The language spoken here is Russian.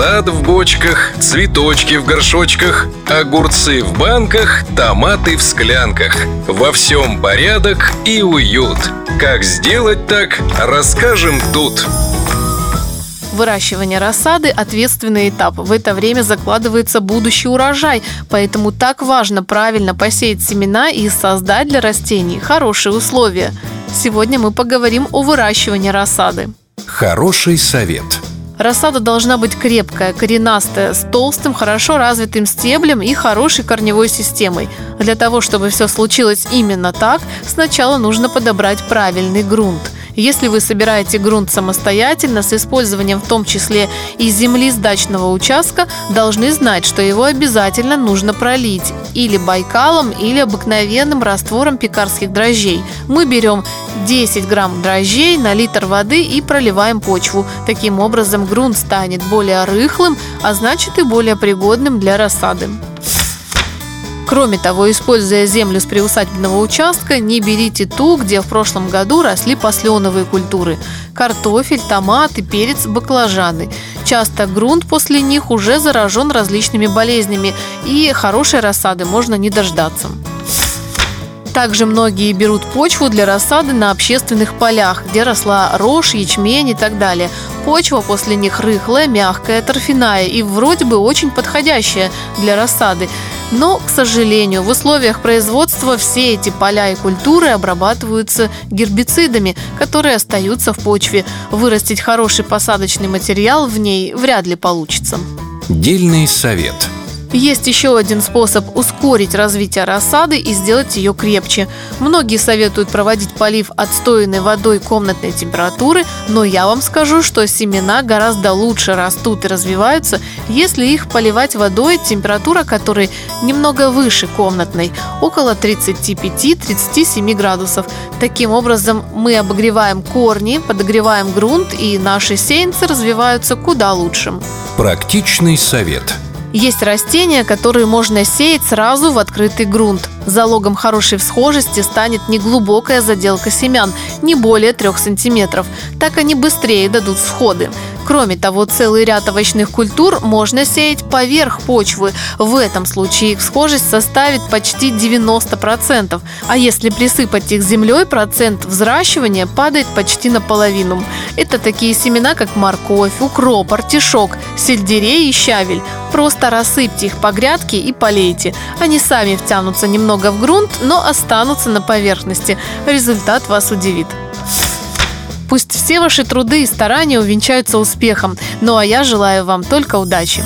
Сад в бочках, цветочки в горшочках, огурцы в банках, томаты в склянках. Во всем порядок и уют. Как сделать так, расскажем тут. Выращивание рассады – ответственный этап. В это время закладывается будущий урожай, поэтому так важно правильно посеять семена и создать для растений хорошие условия. Сегодня мы поговорим о выращивании рассады. Хороший совет. Рассада должна быть крепкая, коренастая, с толстым, хорошо развитым стеблем и хорошей корневой системой. Для того, чтобы все случилось именно так, сначала нужно подобрать правильный грунт – если вы собираете грунт самостоятельно, с использованием в том числе и земли с дачного участка, должны знать, что его обязательно нужно пролить или байкалом, или обыкновенным раствором пекарских дрожжей. Мы берем 10 грамм дрожжей на литр воды и проливаем почву. Таким образом грунт станет более рыхлым, а значит и более пригодным для рассады. Кроме того, используя землю с приусадебного участка, не берите ту, где в прошлом году росли посленовые культуры – картофель, томаты, перец, баклажаны. Часто грунт после них уже заражен различными болезнями, и хорошей рассады можно не дождаться. Также многие берут почву для рассады на общественных полях, где росла рожь, ячмень и так далее. Почва после них рыхлая, мягкая, торфяная и вроде бы очень подходящая для рассады. Но, к сожалению, в условиях производства все эти поля и культуры обрабатываются гербицидами, которые остаются в почве. Вырастить хороший посадочный материал в ней вряд ли получится. Дельный совет – есть еще один способ ускорить развитие рассады и сделать ее крепче. Многие советуют проводить полив отстоянной водой комнатной температуры, но я вам скажу, что семена гораздо лучше растут и развиваются, если их поливать водой, температура которой немного выше комнатной, около 35-37 градусов. Таким образом, мы обогреваем корни, подогреваем грунт, и наши сеянцы развиваются куда лучше. Практичный совет – есть растения, которые можно сеять сразу в открытый грунт. Залогом хорошей всхожести станет неглубокая заделка семян, не более 3 сантиметров. Так они быстрее дадут всходы. Кроме того, целый ряд овощных культур можно сеять поверх почвы. В этом случае их схожесть составит почти 90%. А если присыпать их землей, процент взращивания падает почти наполовину. Это такие семена, как морковь, укроп, артишок, сельдерей и щавель. Просто рассыпьте их по грядке и полейте. Они сами втянутся немного в грунт, но останутся на поверхности. Результат вас удивит. Пусть все ваши труды и старания увенчаются успехом. Ну а я желаю вам только удачи.